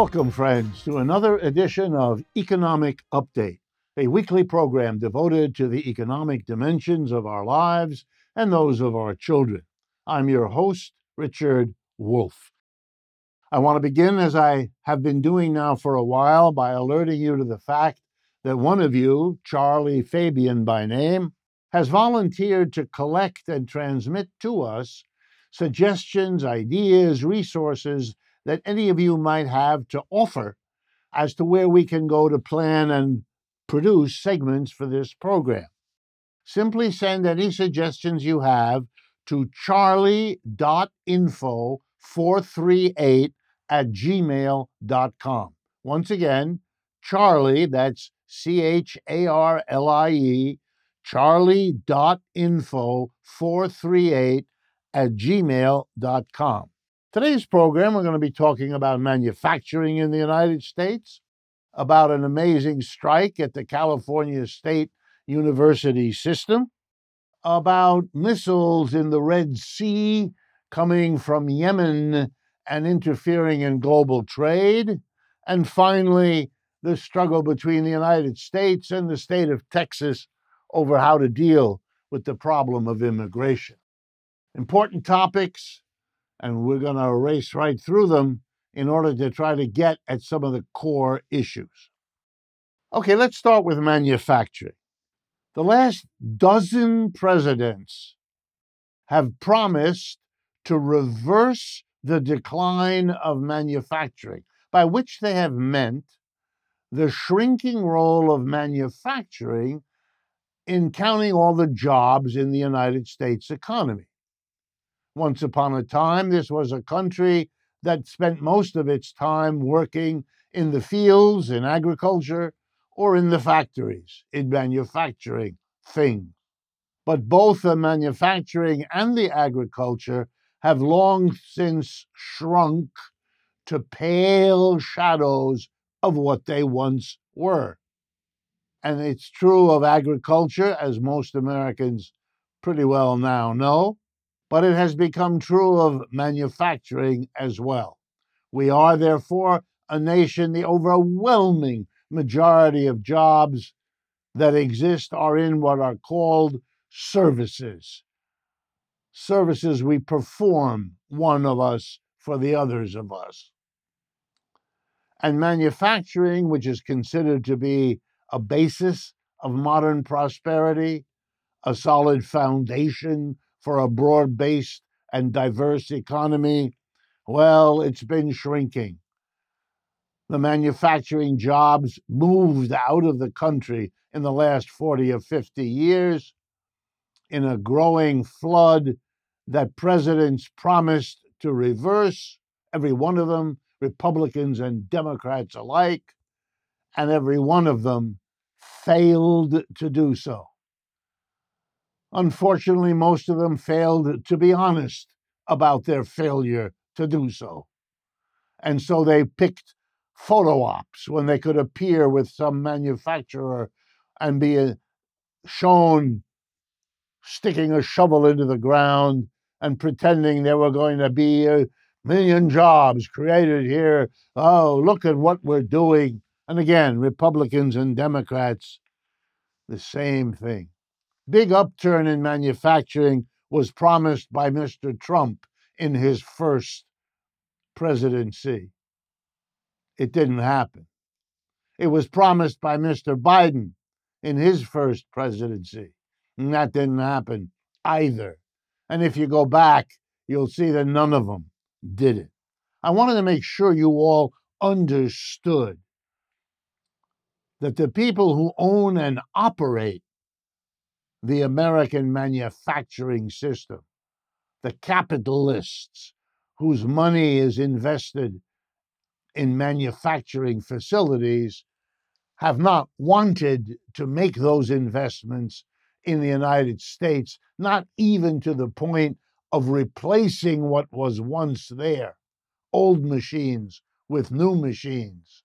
Welcome, friends, to another edition of Economic Update, a weekly program devoted to the economic dimensions of our lives and those of our children. I'm your host, Richard Wolff. I want to begin, as I have been doing now for a while, by alerting you to the fact that one of you, Charlie Fabian by name, has volunteered to collect and transmit to us suggestions, ideas, resources that any of you might have to offer as to where we can go to plan and produce segments for this program. Simply send any suggestions you have to charlie.info438 at gmail.com. Once again, Charlie, that's C H A R L I E, charlie.info438 at gmail.com. Today's program, we're going to be talking about manufacturing in the United States, about an amazing strike at the California State University system, about missiles in the Red Sea coming from Yemen and interfering in global trade, and finally, the struggle between the United States and the state of Texas over how to deal with the problem of immigration. Important topics, and we're going to race right through them in order to try to get at some of the core issues. Okay, let's start with manufacturing. The last dozen presidents have promised to reverse the decline of manufacturing, by which they have meant the shrinking role of manufacturing in counting all the jobs in the United States economy. Once upon a time, this was a country that spent most of its time working in the fields, in agriculture, or in the factories, in manufacturing things. But both the manufacturing and the agriculture have long since shrunk to pale shadows of what they once were. And it's true of agriculture, as most Americans pretty well now know but it has become true of manufacturing as well. We are, therefore, a nation, the overwhelming majority of jobs that exist are in what are called services. Services we perform, one of us for the others of us. And manufacturing, which is considered to be a basis of modern prosperity, a solid foundation for a broad based and diverse economy, well, it's been shrinking. The manufacturing jobs moved out of the country in the last 40 or 50 years in a growing flood that presidents promised to reverse, every one of them, Republicans and Democrats alike, and every one of them failed to do so. Unfortunately, most of them failed to be honest about their failure to do so. And so they picked photo ops when they could appear with some manufacturer and be uh, shown sticking a shovel into the ground and pretending there were going to be a million jobs created here. Oh, look at what we're doing. And again, Republicans and Democrats, the same thing big upturn in manufacturing was promised by Mr. Trump in his first presidency. It didn't happen. It was promised by Mr. Biden in his first presidency, and that didn't happen either. And if you go back, you'll see that none of them did it. I wanted to make sure you all understood that the people who own and operate the American manufacturing system, the capitalists whose money is invested in manufacturing facilities have not wanted to make those investments in the United States, not even to the point of replacing what was once there old machines with new machines,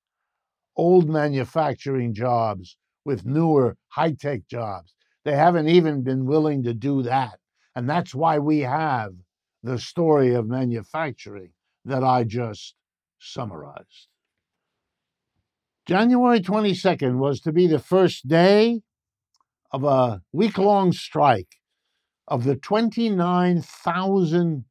old manufacturing jobs with newer high tech jobs. They haven't even been willing to do that. And that's why we have the story of manufacturing that I just summarized. January 22nd was to be the first day of a week long strike of the 29,000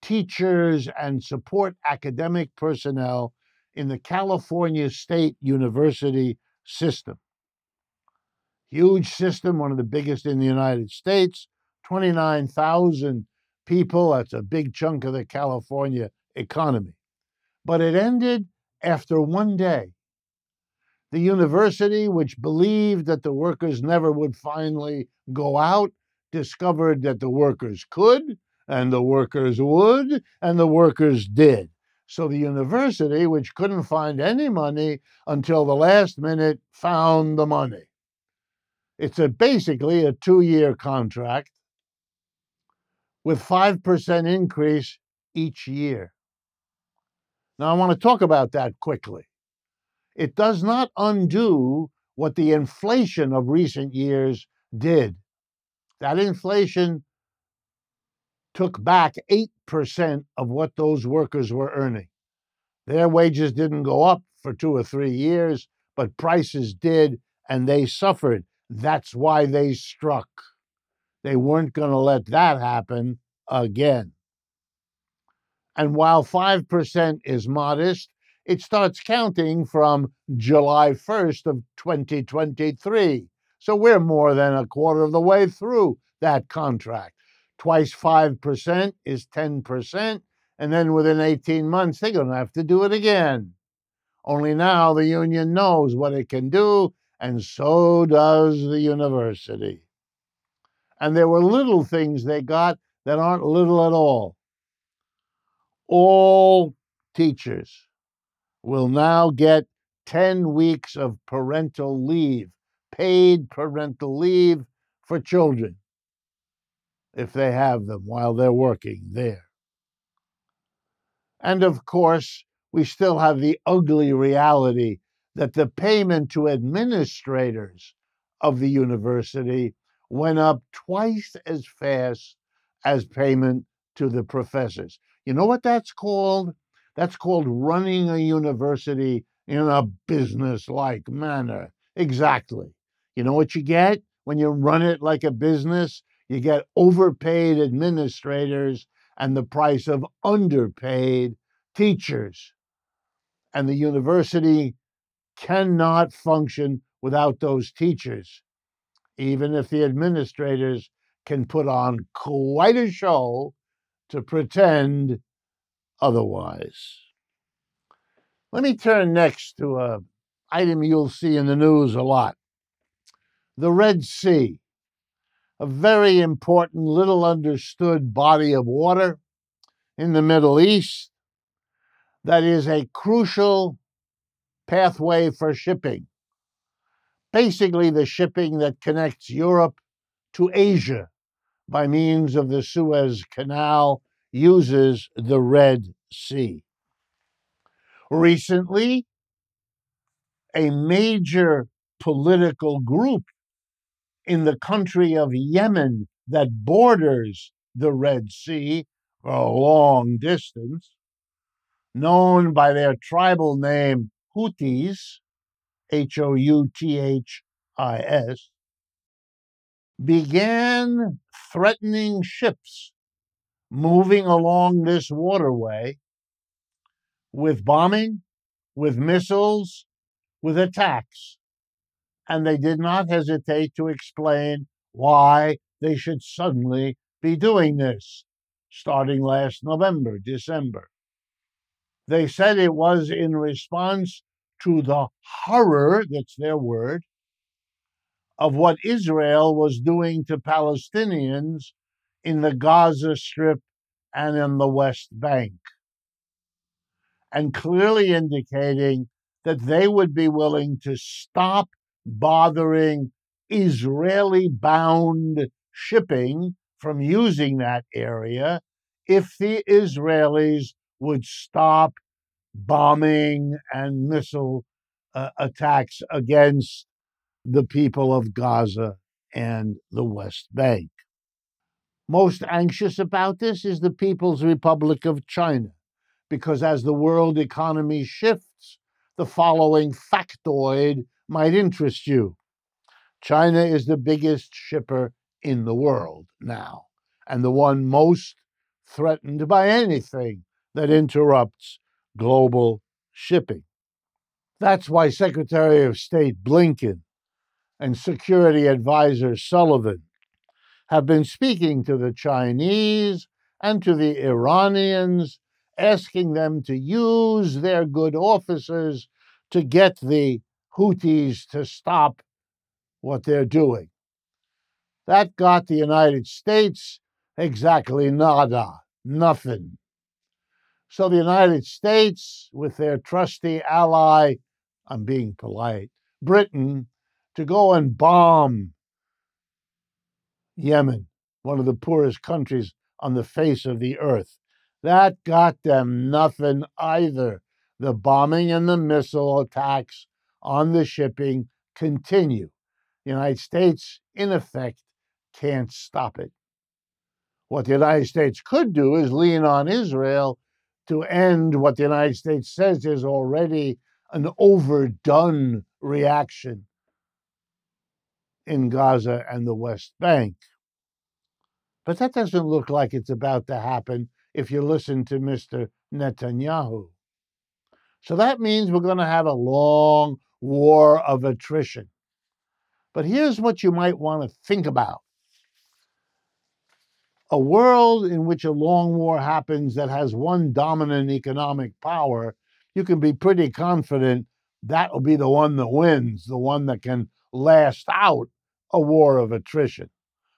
teachers and support academic personnel in the California State University system. Huge system, one of the biggest in the United States, 29,000 people. That's a big chunk of the California economy. But it ended after one day. The university, which believed that the workers never would finally go out, discovered that the workers could, and the workers would, and the workers did. So the university, which couldn't find any money until the last minute, found the money. It's a, basically a two year contract with 5% increase each year. Now, I want to talk about that quickly. It does not undo what the inflation of recent years did. That inflation took back 8% of what those workers were earning. Their wages didn't go up for two or three years, but prices did, and they suffered. That's why they struck. They weren't going to let that happen again. And while 5% is modest, it starts counting from July 1st of 2023. So we're more than a quarter of the way through that contract. Twice 5% is 10%, and then within 18 months, they're going to have to do it again. Only now the union knows what it can do, and so does the university. And there were little things they got that aren't little at all. All teachers will now get 10 weeks of parental leave, paid parental leave for children, if they have them while they're working there. And of course, we still have the ugly reality that the payment to administrators of the university went up twice as fast as payment to the professors. You know what that's called? That's called running a university in a business like manner. Exactly. You know what you get when you run it like a business? You get overpaid administrators and the price of underpaid teachers. And the university cannot function without those teachers, even if the administrators can put on quite a show to pretend otherwise. Let me turn next to an item you'll see in the news a lot the Red Sea, a very important, little understood body of water in the Middle East that is a crucial pathway for shipping. Basically, the shipping that connects Europe to Asia by means of the Suez Canal uses the Red Sea. Recently, a major political group in the country of Yemen that borders the Red Sea for a long distance, known by their tribal name Houthis, H O U T H I S, began threatening ships moving along this waterway with bombing, with missiles, with attacks and they did not hesitate to explain why they should suddenly be doing this starting last November, December. They said it was in response to the horror, that's their word, of what Israel was doing to Palestinians in the Gaza Strip and in the West Bank, and clearly indicating that they would be willing to stop bothering Israeli bound shipping from using that area if the Israelis would stop bombing and missile uh, attacks against the people of Gaza and the West Bank. Most anxious about this is the People's Republic of China, because as the world economy shifts, the following factoid might interest you. China is the biggest shipper in the world now, and the one most threatened by anything that interrupts global shipping. That's why Secretary of State Blinken and Security Advisor Sullivan have been speaking to the Chinese and to the Iranians, asking them to use their good offices to get the Houthis to stop what they're doing. That got the United States exactly nada, nothing. So the United States, with their trusty ally, I'm being polite, Britain, to go and bomb Yemen, one of the poorest countries on the face of the earth. That got them nothing either. The bombing and the missile attacks on the shipping continue. The United States, in effect, can't stop it. What the United States could do is lean on Israel to end what the United States says is already an overdone reaction in Gaza and the West Bank. But that doesn't look like it's about to happen if you listen to Mr. Netanyahu. So that means we're going to have a long war of attrition. But here's what you might want to think about a world in which a long war happens that has one dominant economic power, you can be pretty confident that will be the one that wins, the one that can last out a war of attrition.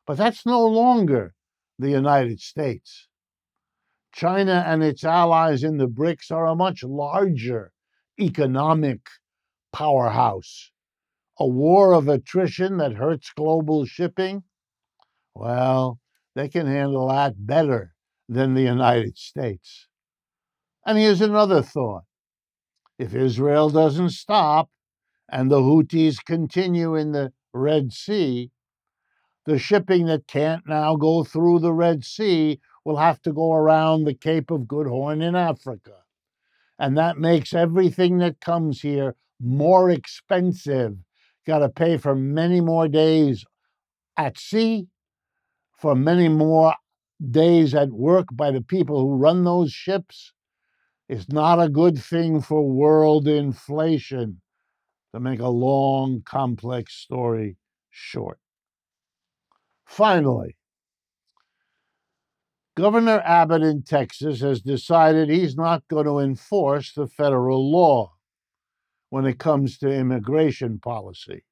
But that's no longer the United States. China and its allies in the BRICS are a much larger economic powerhouse. A war of attrition that hurts global shipping? Well, they can handle that better than the United States. And here's another thought if Israel doesn't stop and the Houthis continue in the Red Sea, the shipping that can't now go through the Red Sea will have to go around the Cape of Good Horn in Africa. And that makes everything that comes here more expensive. Got to pay for many more days at sea, for many more days at work by the people who run those ships. It's not a good thing for world inflation, to make a long, complex story short. Finally, Governor Abbott in Texas has decided he's not going to enforce the federal law when it comes to immigration policy.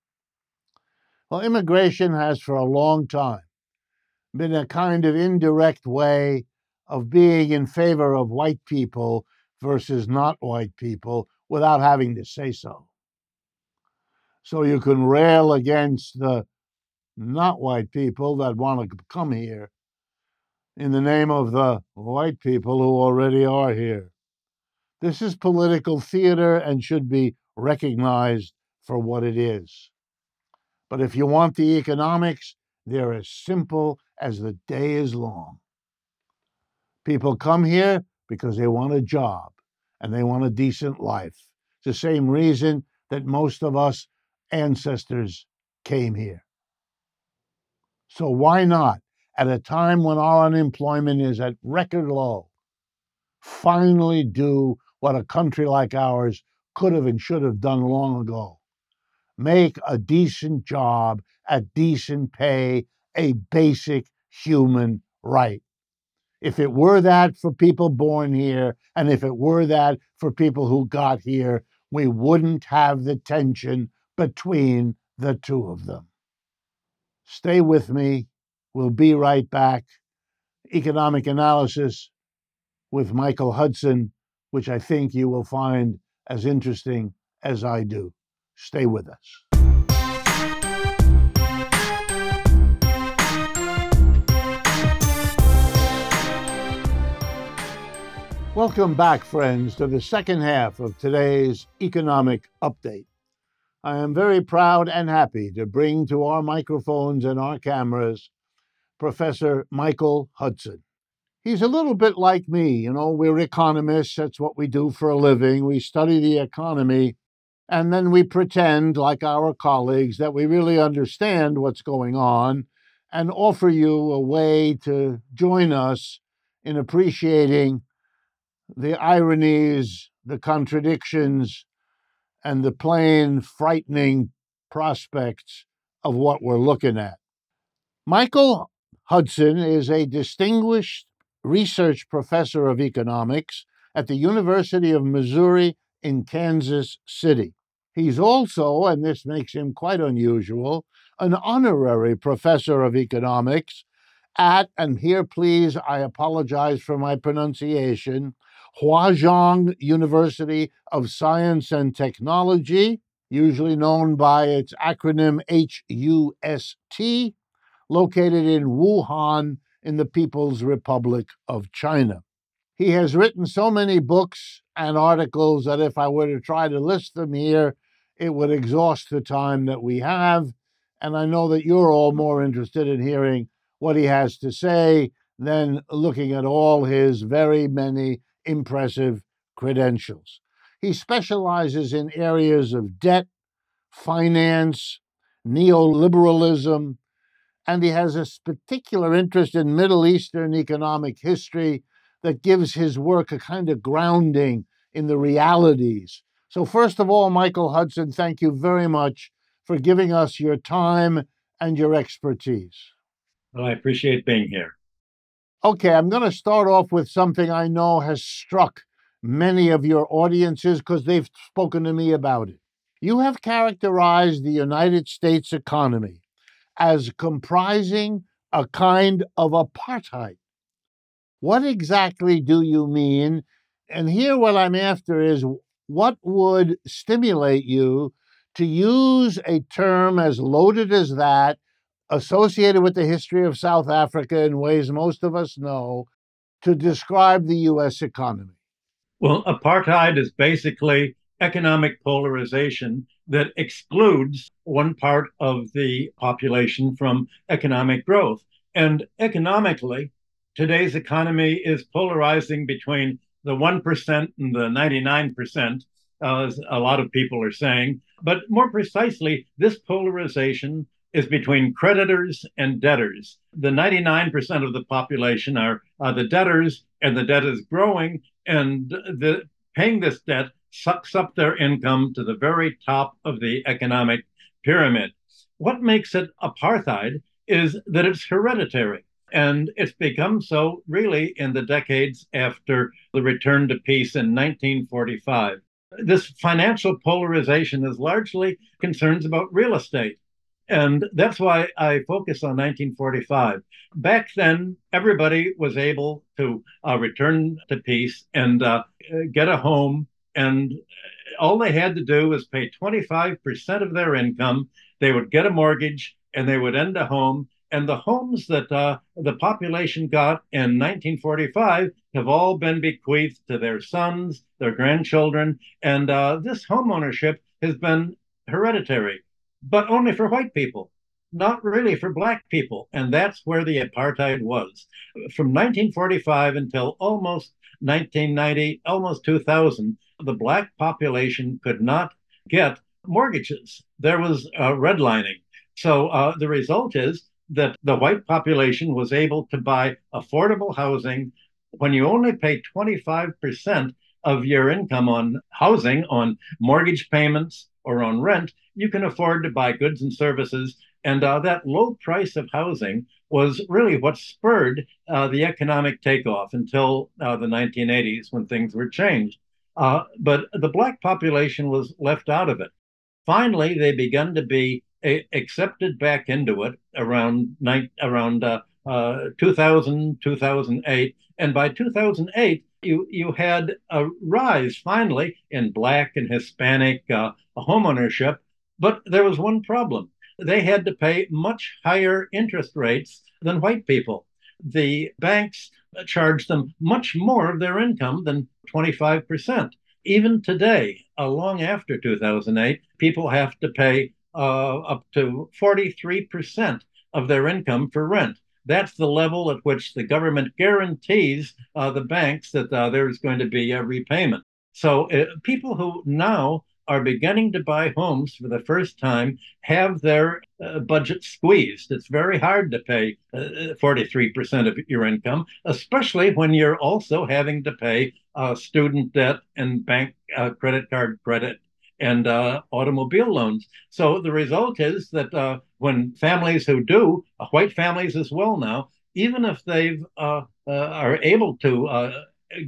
Well, immigration has for a long time been a kind of indirect way of being in favor of white people versus not white people without having to say so. So you can rail against the not white people that want to come here in the name of the white people who already are here. This is political theater and should be recognized for what it is. But if you want the economics, they're as simple as the day is long. People come here because they want a job and they want a decent life. It's the same reason that most of us ancestors came here. So why not at a time when our unemployment is at record low, finally do what a country like ours could have and should have done long ago. Make a decent job at decent pay a basic human right. If it were that for people born here, and if it were that for people who got here, we wouldn't have the tension between the two of them. Stay with me. We'll be right back. Economic analysis with Michael Hudson, which I think you will find as interesting as I do. Stay with us. Welcome back, friends, to the second half of today's economic update. I am very proud and happy to bring to our microphones and our cameras Professor Michael Hudson. He's a little bit like me. You know, we're economists. That's what we do for a living. We study the economy and then we pretend, like our colleagues, that we really understand what's going on and offer you a way to join us in appreciating the ironies, the contradictions, and the plain frightening prospects of what we're looking at. Michael Hudson is a distinguished research professor of economics at the University of Missouri in Kansas City. He's also, and this makes him quite unusual, an honorary professor of economics at, and here please, I apologize for my pronunciation, Huazhong University of Science and Technology, usually known by its acronym HUST, located in Wuhan in the People's Republic of China. He has written so many books and articles that if I were to try to list them here, it would exhaust the time that we have. And I know that you're all more interested in hearing what he has to say than looking at all his very many impressive credentials. He specializes in areas of debt, finance, neoliberalism, and he has a particular interest in Middle Eastern economic history that gives his work a kind of grounding in the realities so, first of all, Michael Hudson, thank you very much for giving us your time and your expertise. Well, I appreciate being here. Okay, I'm going to start off with something I know has struck many of your audiences because they've spoken to me about it. You have characterized the United States economy as comprising a kind of apartheid. What exactly do you mean? And here, what I'm after is what would stimulate you to use a term as loaded as that, associated with the history of South Africa in ways most of us know, to describe the U.S. economy? Well, apartheid is basically economic polarization that excludes one part of the population from economic growth. And economically, today's economy is polarizing between the 1% and the 99%, uh, as a lot of people are saying. But more precisely, this polarization is between creditors and debtors. The 99% of the population are uh, the debtors, and the debt is growing, and the paying this debt sucks up their income to the very top of the economic pyramid. What makes it apartheid is that it's hereditary. And it's become so really in the decades after the return to peace in 1945. This financial polarization is largely concerns about real estate. And that's why I focus on 1945. Back then, everybody was able to uh, return to peace and uh, get a home. And all they had to do was pay 25% of their income. They would get a mortgage and they would end a home and the homes that uh, the population got in 1945 have all been bequeathed to their sons, their grandchildren, and uh, this home ownership has been hereditary, but only for white people, not really for black people. And that's where the apartheid was. From 1945 until almost 1990, almost 2000, the black population could not get mortgages. There was uh, redlining. So uh, the result is that the white population was able to buy affordable housing when you only pay 25% of your income on housing, on mortgage payments, or on rent, you can afford to buy goods and services. And uh, that low price of housing was really what spurred uh, the economic takeoff until uh, the 1980s when things were changed. Uh, but the Black population was left out of it. Finally, they began to be accepted back into it around around uh, uh, 2000 2008 and by 2008 you you had a rise finally in black and hispanic uh, homeownership but there was one problem. They had to pay much higher interest rates than white people. The banks charged them much more of their income than 25% even today uh, long after 2008 people have to pay uh, up to 43% of their income for rent. That's the level at which the government guarantees uh, the banks that uh, there's going to be a repayment. So uh, people who now are beginning to buy homes for the first time have their uh, budget squeezed. It's very hard to pay uh, 43% of your income, especially when you're also having to pay uh, student debt and bank uh, credit card credit and uh, automobile loans. So the result is that uh, when families who do, white families as well now, even if they are able to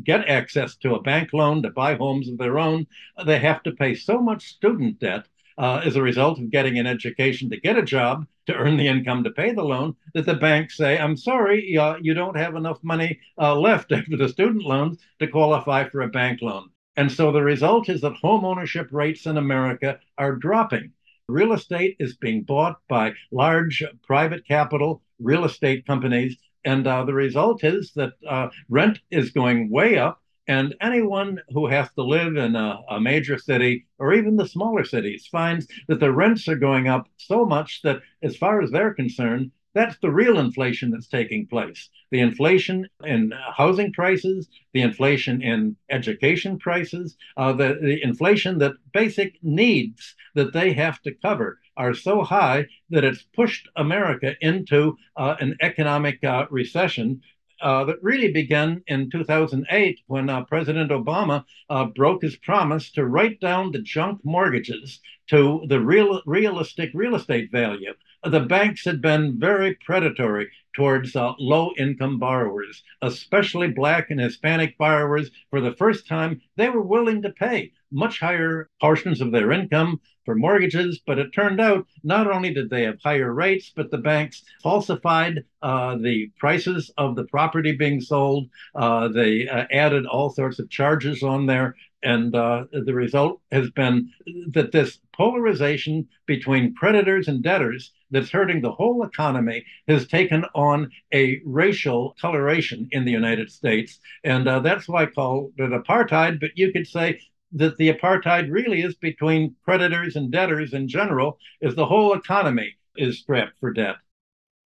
get access to a bank loan to buy homes of their own. They have to pay so much student debt uh, as a result of getting an education to get a job to earn the income to pay the loan that the banks say, I'm sorry, uh, you don't have enough money uh, left after the student loans to qualify for a bank loan. And so the result is that home ownership rates in America are dropping. Real estate is being bought by large private capital real estate companies and uh, the result is that uh, rent is going way up. And anyone who has to live in a, a, major city or even the smaller cities finds that the rents are going up so much that, as far as they're concerned, that's the real inflation that's taking place. The inflation in housing prices, the inflation in education prices, uh, the, the inflation that basic needs that they have to cover are so high that it's pushed America into uh, an economic uh, recession uh, that really began in 2008 when uh, President Obama uh, broke his promise to write down the junk mortgages to the real, realistic real estate value. The banks had been very predatory towards uh, low income borrowers, especially Black and Hispanic borrowers. For the first time, they were willing to pay much higher portions of their income for mortgages. But it turned out not only did they have higher rates, but the banks falsified uh, the prices of the property being sold. Uh, they uh, added all sorts of charges on there. And uh, the result has been that this polarization between creditors and debtors that's hurting the whole economy has taken on a racial coloration in the United States. And uh, that's why I call it apartheid. But you could say that the apartheid really is between creditors and debtors in general, is the whole economy is strapped for debt.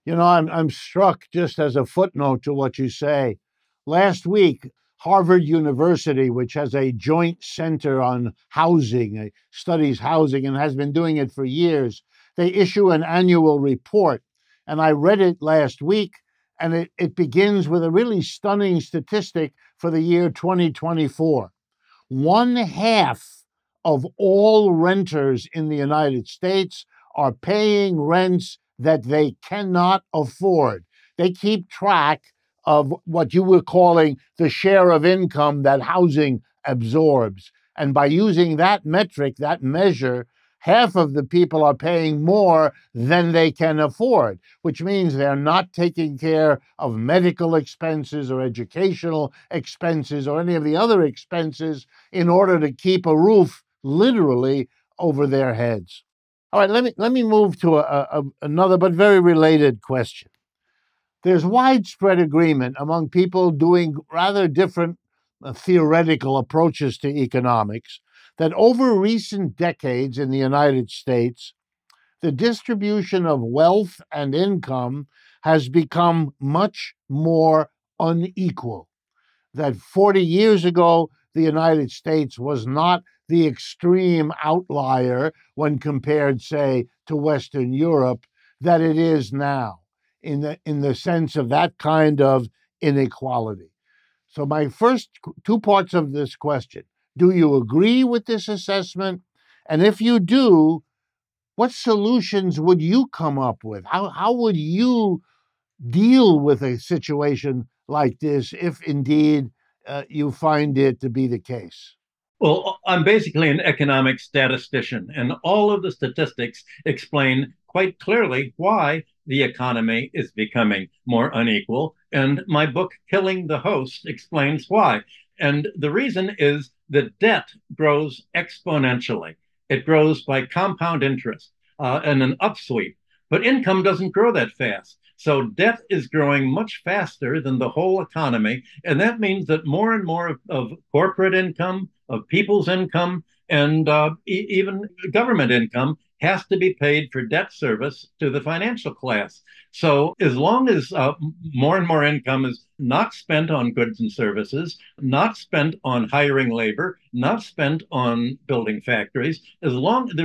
You know, I'm, I'm struck just as a footnote to what you say. Last week, Harvard University, which has a joint center on housing, uh, studies housing, and has been doing it for years, they issue an annual report. And I read it last week, and it, it begins with a really stunning statistic for the year 2024 one half of all renters in the United States are paying rents that they cannot afford. They keep track of what you were calling the share of income that housing absorbs. And by using that metric, that measure, half of the people are paying more than they can afford, which means they're not taking care of medical expenses or educational expenses or any of the other expenses in order to keep a roof literally over their heads. All right, let me let me move to a, a, another but very related question. There's widespread agreement among people doing rather different uh, theoretical approaches to economics that over recent decades in the United States, the distribution of wealth and income has become much more unequal. That 40 years ago, the United States was not the extreme outlier when compared, say, to Western Europe that it is now, in the, in the sense of that kind of inequality. So, my first two parts of this question do you agree with this assessment? And if you do, what solutions would you come up with? How, how would you deal with a situation like this if indeed uh, you find it to be the case? Well, I'm basically an economic statistician, and all of the statistics explain quite clearly why the economy is becoming more unequal. And my book, Killing the Host, explains why. And the reason is that debt grows exponentially. It grows by compound interest uh, and an upsweep, but income doesn't grow that fast. So debt is growing much faster than the whole economy. And that means that more and more of, of corporate income, of people's income, and uh, e- even government income has to be paid for debt service to the financial class. So, as long as uh, more and more income is not spent on goods and services, not spent on hiring labor, not spent on building factories, as long, the,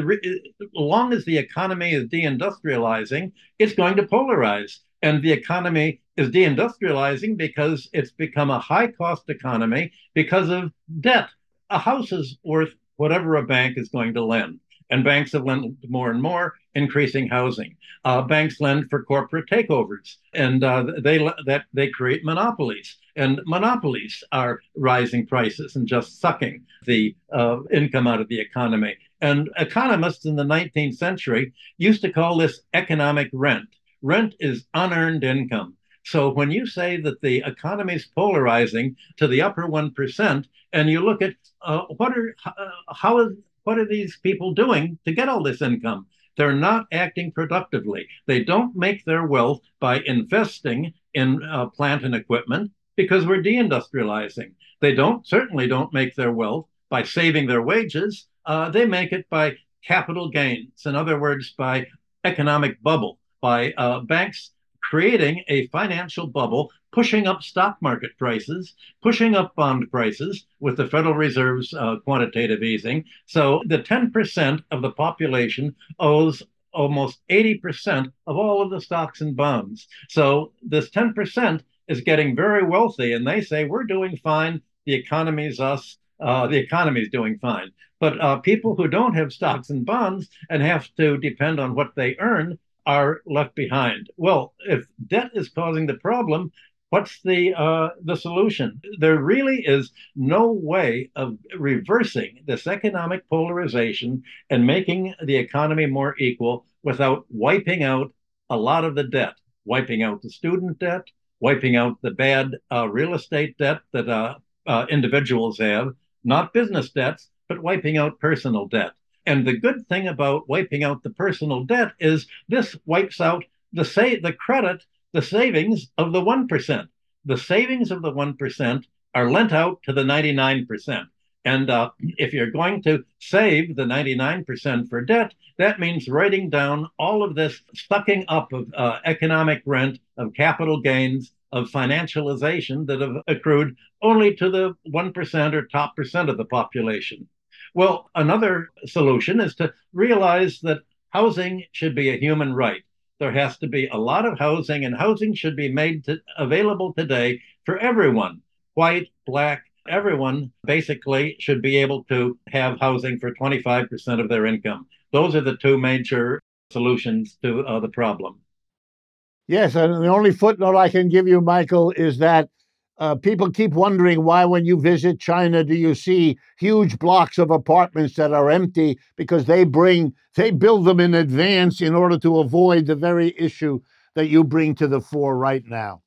as long as the economy is deindustrializing, it's going to polarize. And the economy is deindustrializing because it's become a high cost economy because of debt. A house is worth whatever a bank is going to lend. And banks have lent more and more, increasing housing. Uh, banks lend for corporate takeovers, and uh, they that they create monopolies. And monopolies are rising prices and just sucking the uh, income out of the economy. And economists in the 19th century used to call this economic rent. Rent is unearned income. So when you say that the economy is polarizing to the upper 1%, and you look at uh, what are, uh, how what are these people doing to get all this income? They're not acting productively. They don't make their wealth by investing in uh, plant and equipment because we're deindustrializing. They don't certainly don't make their wealth by saving their wages. Uh, they make it by capital gains. In other words, by economic bubble, by uh, banks creating a financial bubble, pushing up stock market prices, pushing up bond prices with the Federal Reserve's uh, quantitative easing. So the 10% of the population owes almost 80% of all of the stocks and bonds. So this 10% is getting very wealthy, and they say, We're doing fine. The economy's us. Uh, the economy's doing fine. But uh, people who don't have stocks and bonds and have to depend on what they earn are left behind. Well, if debt is causing the problem, what's the uh, the solution? There really is no way of reversing this economic polarization and making the economy more equal without wiping out a lot of the debt, wiping out the student debt, wiping out the bad uh, real estate debt that uh, uh individuals have, not business debts, but wiping out personal debt. And the good thing about wiping out the personal debt is this wipes out the say the credit, the savings of the 1%. The savings of the 1% are lent out to the 99%. And uh, if you're going to save the 99% for debt, that means writing down all of this sucking up of uh, economic rent, of capital gains, of financialization that have accrued only to the 1% or top percent of the population. Well, another solution is to realize that housing should be a human right. There has to be a lot of housing, and housing should be made to, available today for everyone white, black, everyone basically should be able to have housing for 25% of their income. Those are the two major solutions to uh, the problem. Yes, and the only footnote I can give you, Michael, is that uh, people keep wondering why, when you visit China, do you see huge blocks of apartments that are empty because they bring, they build them in advance in order to avoid the very issue that you bring to the fore right now.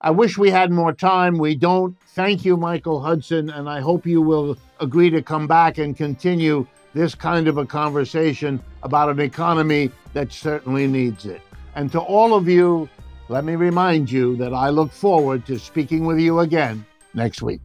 I wish we had more time. We don't. Thank you, Michael Hudson, and I hope you will agree to come back and continue this kind of a conversation about an economy that certainly needs it. And to all of you, let me remind you that I look forward to speaking with you again next week.